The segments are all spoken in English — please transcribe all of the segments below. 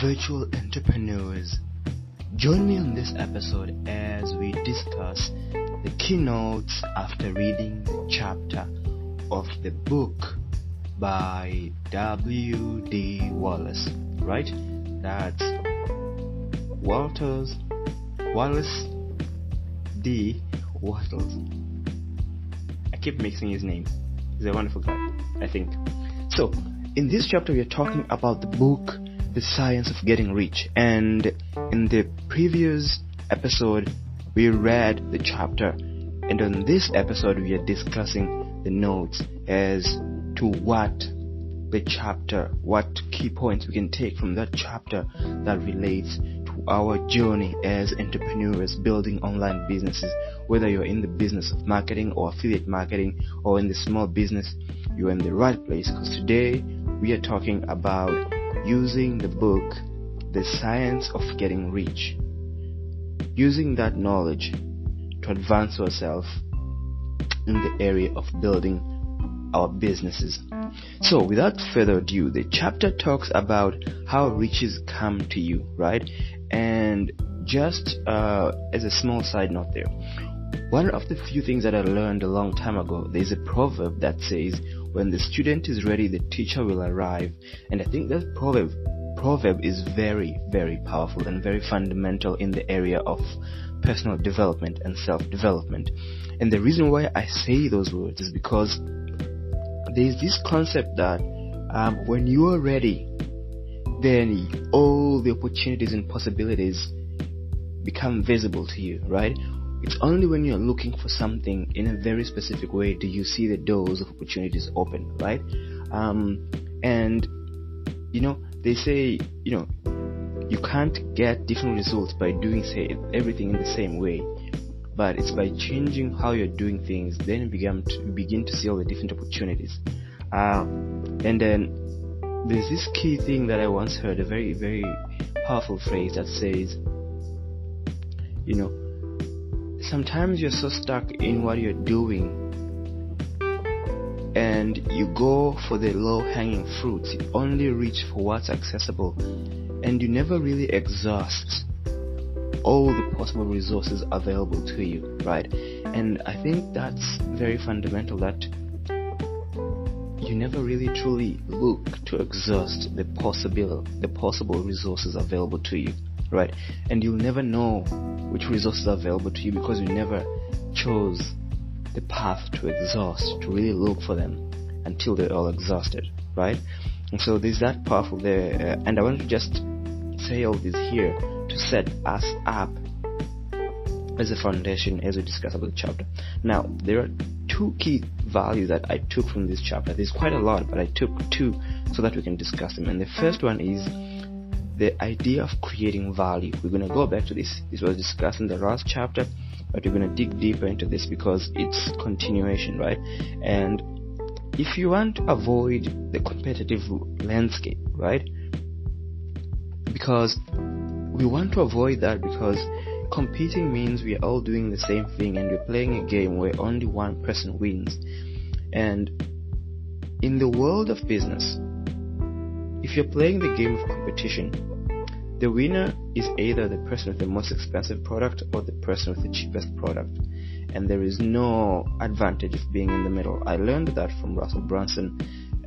virtual entrepreneurs. Join me on this episode as we discuss the keynotes after reading the chapter of the book by W.D. Wallace, right? That's Walters Wallace D. Wattles. I keep mixing his name. He's a wonderful guy, I think. So, in this chapter, we are talking about the book The Science of Getting Rich. And in the previous episode, we read the chapter. And on this episode, we are discussing the notes as to what the chapter, what key points we can take from that chapter that relates to our journey as entrepreneurs building online businesses. Whether you're in the business of marketing or affiliate marketing or in the small business, you're in the right place because today we are talking about using the book, The Science of Getting Rich. Using that knowledge to advance ourselves in the area of building our businesses. So, without further ado, the chapter talks about how riches come to you, right? And just uh, as a small side note there, one of the few things that I learned a long time ago, there's a proverb that says, when the student is ready, the teacher will arrive. And I think that proverb, proverb is very, very powerful and very fundamental in the area of personal development and self-development. And the reason why I say those words is because there's this concept that um, when you are ready, then all the opportunities and possibilities become visible to you, right? It's only when you're looking for something in a very specific way do you see the doors of opportunities open, right? Um, and you know, they say, you know, you can't get different results by doing say everything in the same way, but it's by changing how you're doing things. Then you begin to begin to see all the different opportunities. Uh, and then there's this key thing that I once heard, a very very powerful phrase that says, you know, sometimes you're so stuck in what you're doing and you go for the low hanging fruits. You only reach for what's accessible and you never really exhaust all the possible resources available to you, right? And I think that's very fundamental that you never really truly look to exhaust the possible the possible resources available to you right? And you'll never know which resources are available to you because you never chose the path to exhaust, to really look for them until they're all exhausted, right? And so there's that powerful there, uh, and I want to just say all this here to set us up as a foundation as we discuss about the chapter. Now, there are two key values that I took from this chapter. There's quite a lot, but I took two so that we can discuss them. And the first one is the idea of creating value. We're going to go back to this. This was discussed in the last chapter, but we're going to dig deeper into this because it's continuation, right? And if you want to avoid the competitive landscape, right? Because we want to avoid that because competing means we are all doing the same thing and we're playing a game where only one person wins. And in the world of business, if you're playing the game of competition, the winner is either the person with the most expensive product or the person with the cheapest product. And there is no advantage of being in the middle. I learned that from Russell Brunson,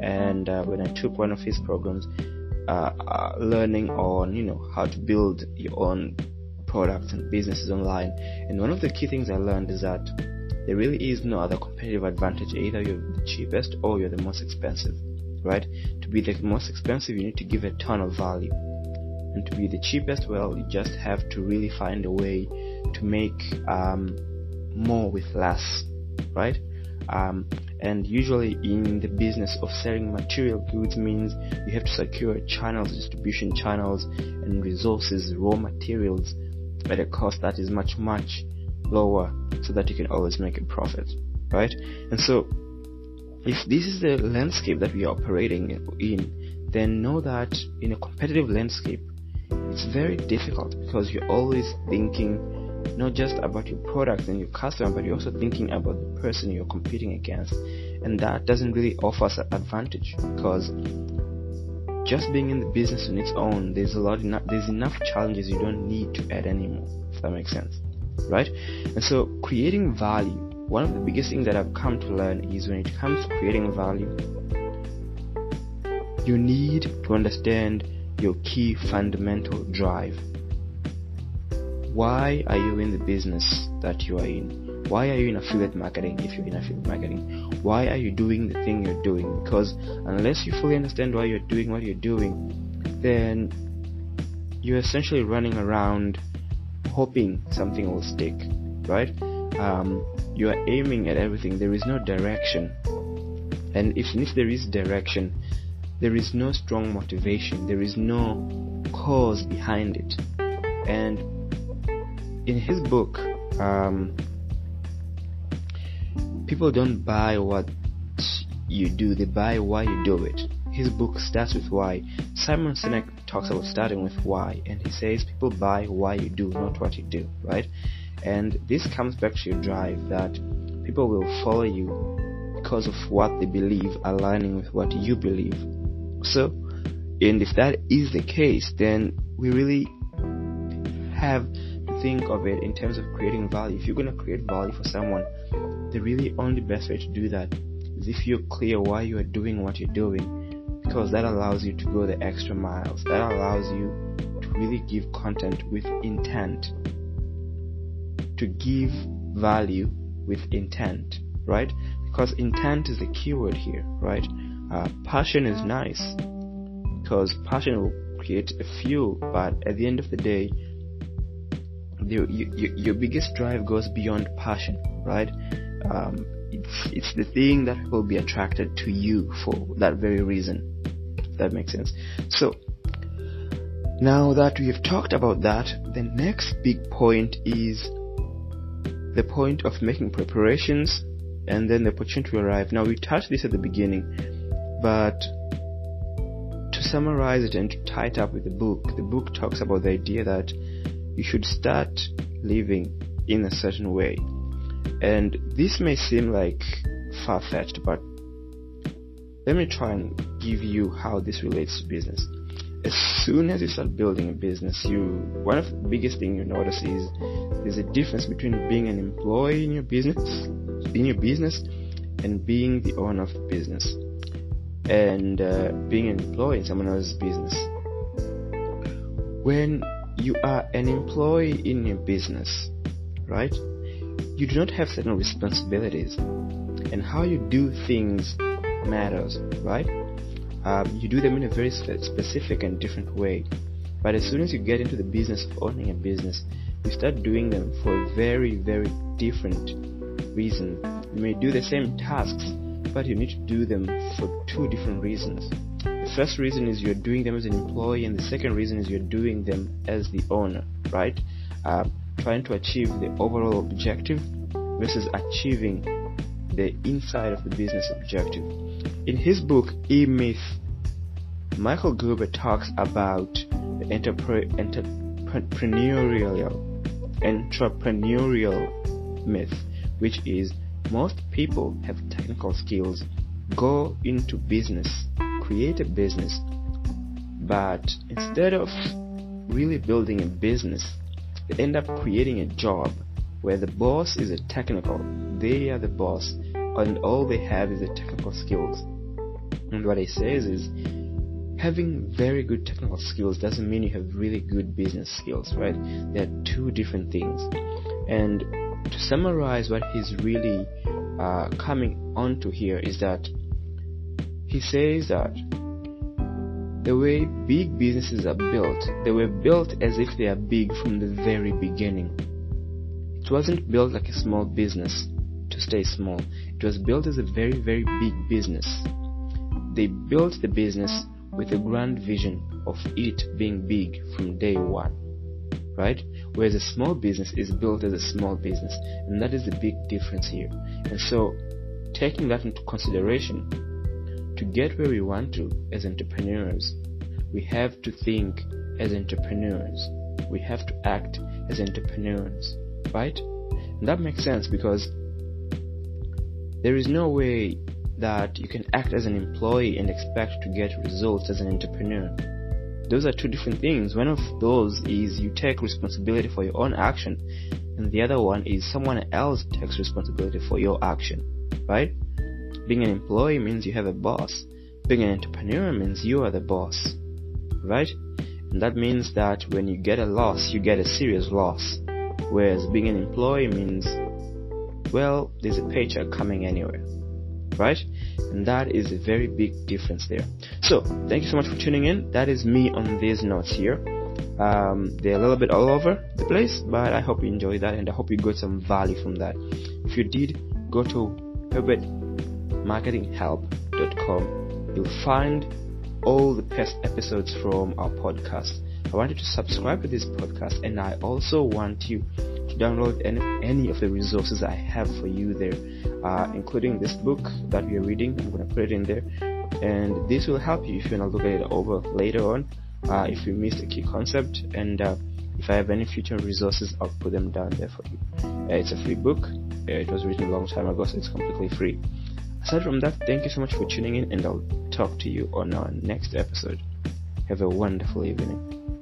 and uh, when I took one of his programs, uh, uh, learning on you know how to build your own products and businesses online. And one of the key things I learned is that there really is no other competitive advantage. Either you're the cheapest or you're the most expensive right? To be the most expensive, you need to give a ton of value. And to be the cheapest, well, you just have to really find a way to make um, more with less, right? Um, and usually in the business of selling material goods means you have to secure channels, distribution channels, and resources, raw materials at a cost that is much, much lower so that you can always make a profit, right? And so if this is the landscape that we are operating in, then know that in a competitive landscape, it's very difficult because you're always thinking not just about your product and your customer, but you're also thinking about the person you're competing against. And that doesn't really offer us an advantage because just being in the business on its own, there's a lot, enough, there's enough challenges you don't need to add anymore. If that makes sense, right? And so creating value, one of the biggest things that I've come to learn is when it comes to creating value, you need to understand your key fundamental drive. Why are you in the business that you are in? Why are you in affiliate marketing if you're in affiliate marketing? Why are you doing the thing you're doing? Because unless you fully understand why you're doing what you're doing, then you're essentially running around hoping something will stick, right? Um, you are aiming at everything. There is no direction, and if, if there is direction, there is no strong motivation. There is no cause behind it. And in his book, um, people don't buy what you do, they buy why you do it. His book starts with why. Simon Sinek talks about starting with why, and he says people buy why you do, not what you do, right? And this comes back to your drive that people will follow you because of what they believe aligning with what you believe. So, and if that is the case, then we really have to think of it in terms of creating value. If you're going to create value for someone, the really only best way to do that is if you're clear why you are doing what you're doing because that allows you to go the extra miles that allows you to really give content with intent to give value with intent right because intent is the keyword here right uh, passion is nice because passion will create a fuel but at the end of the day the, you, you, your biggest drive goes beyond passion right um, it's it's the thing that will be attracted to you for that very reason. That makes sense. So now that we have talked about that, the next big point is the point of making preparations and then the opportunity to arrive. Now we touched this at the beginning, but to summarize it and to tie it up with the book, the book talks about the idea that you should start living in a certain way and this may seem like far fetched, but let me try and give you how this relates to business. As soon as you start building a business, you one of the biggest thing you notice is there's a difference between being an employee in your business, in your business, and being the owner of the business, and uh, being an employee in someone else's business. When you are an employee in your business, right? you do not have certain responsibilities, and how you do things matters, right? Um, you do them in a very specific and different way. But as soon as you get into the business of owning a business, you start doing them for a very, very different reason. You may do the same tasks, but you need to do them for two different reasons. The first reason is you're doing them as an employee, and the second reason is you're doing them as the owner, right? Um, trying to achieve the overall objective versus achieving the inside of the business objective. In his book, E Myth, Michael Gerber talks about the entrepreneurial entrepreneurial myth, which is most people have technical skills, go into business, create a business, but instead of really building a business, they end up creating a job where the boss is a technical, they are the boss, and all they have is the technical skills. And what he says is, having very good technical skills doesn't mean you have really good business skills, right? They're two different things. And to summarize what he's really uh, coming onto here is that he says that the way big businesses are built, they were built as if they are big from the very beginning. It wasn't built like a small business to stay small. It was built as a very, very big business. They built the business with a grand vision of it being big from day one. Right? Whereas a small business is built as a small business. And that is the big difference here. And so, taking that into consideration, to get where we want to as entrepreneurs, we have to think as entrepreneurs. We have to act as entrepreneurs, right? And that makes sense because there is no way that you can act as an employee and expect to get results as an entrepreneur. Those are two different things. One of those is you take responsibility for your own action, and the other one is someone else takes responsibility for your action, right? Being an employee means you have a boss. Being an entrepreneur means you are the boss, right? And that means that when you get a loss, you get a serious loss. Whereas being an employee means, well, there's a paycheck coming anywhere right? And that is a very big difference there. So, thank you so much for tuning in. That is me on these notes here. Um, they're a little bit all over the place, but I hope you enjoyed that and I hope you got some value from that. If you did, go to herbertmarketinghelp.com. You'll find all the past episodes from our podcast. I want you to subscribe to this podcast and I also want you download any, any of the resources I have for you there, uh, including this book that we are reading. I'm going to put it in there. And this will help you if you want to look at it over later on, uh, if you missed a key concept. And uh, if I have any future resources, I'll put them down there for you. Uh, it's a free book. Uh, it was written a long time ago, so it's completely free. Aside from that, thank you so much for tuning in, and I'll talk to you on our next episode. Have a wonderful evening.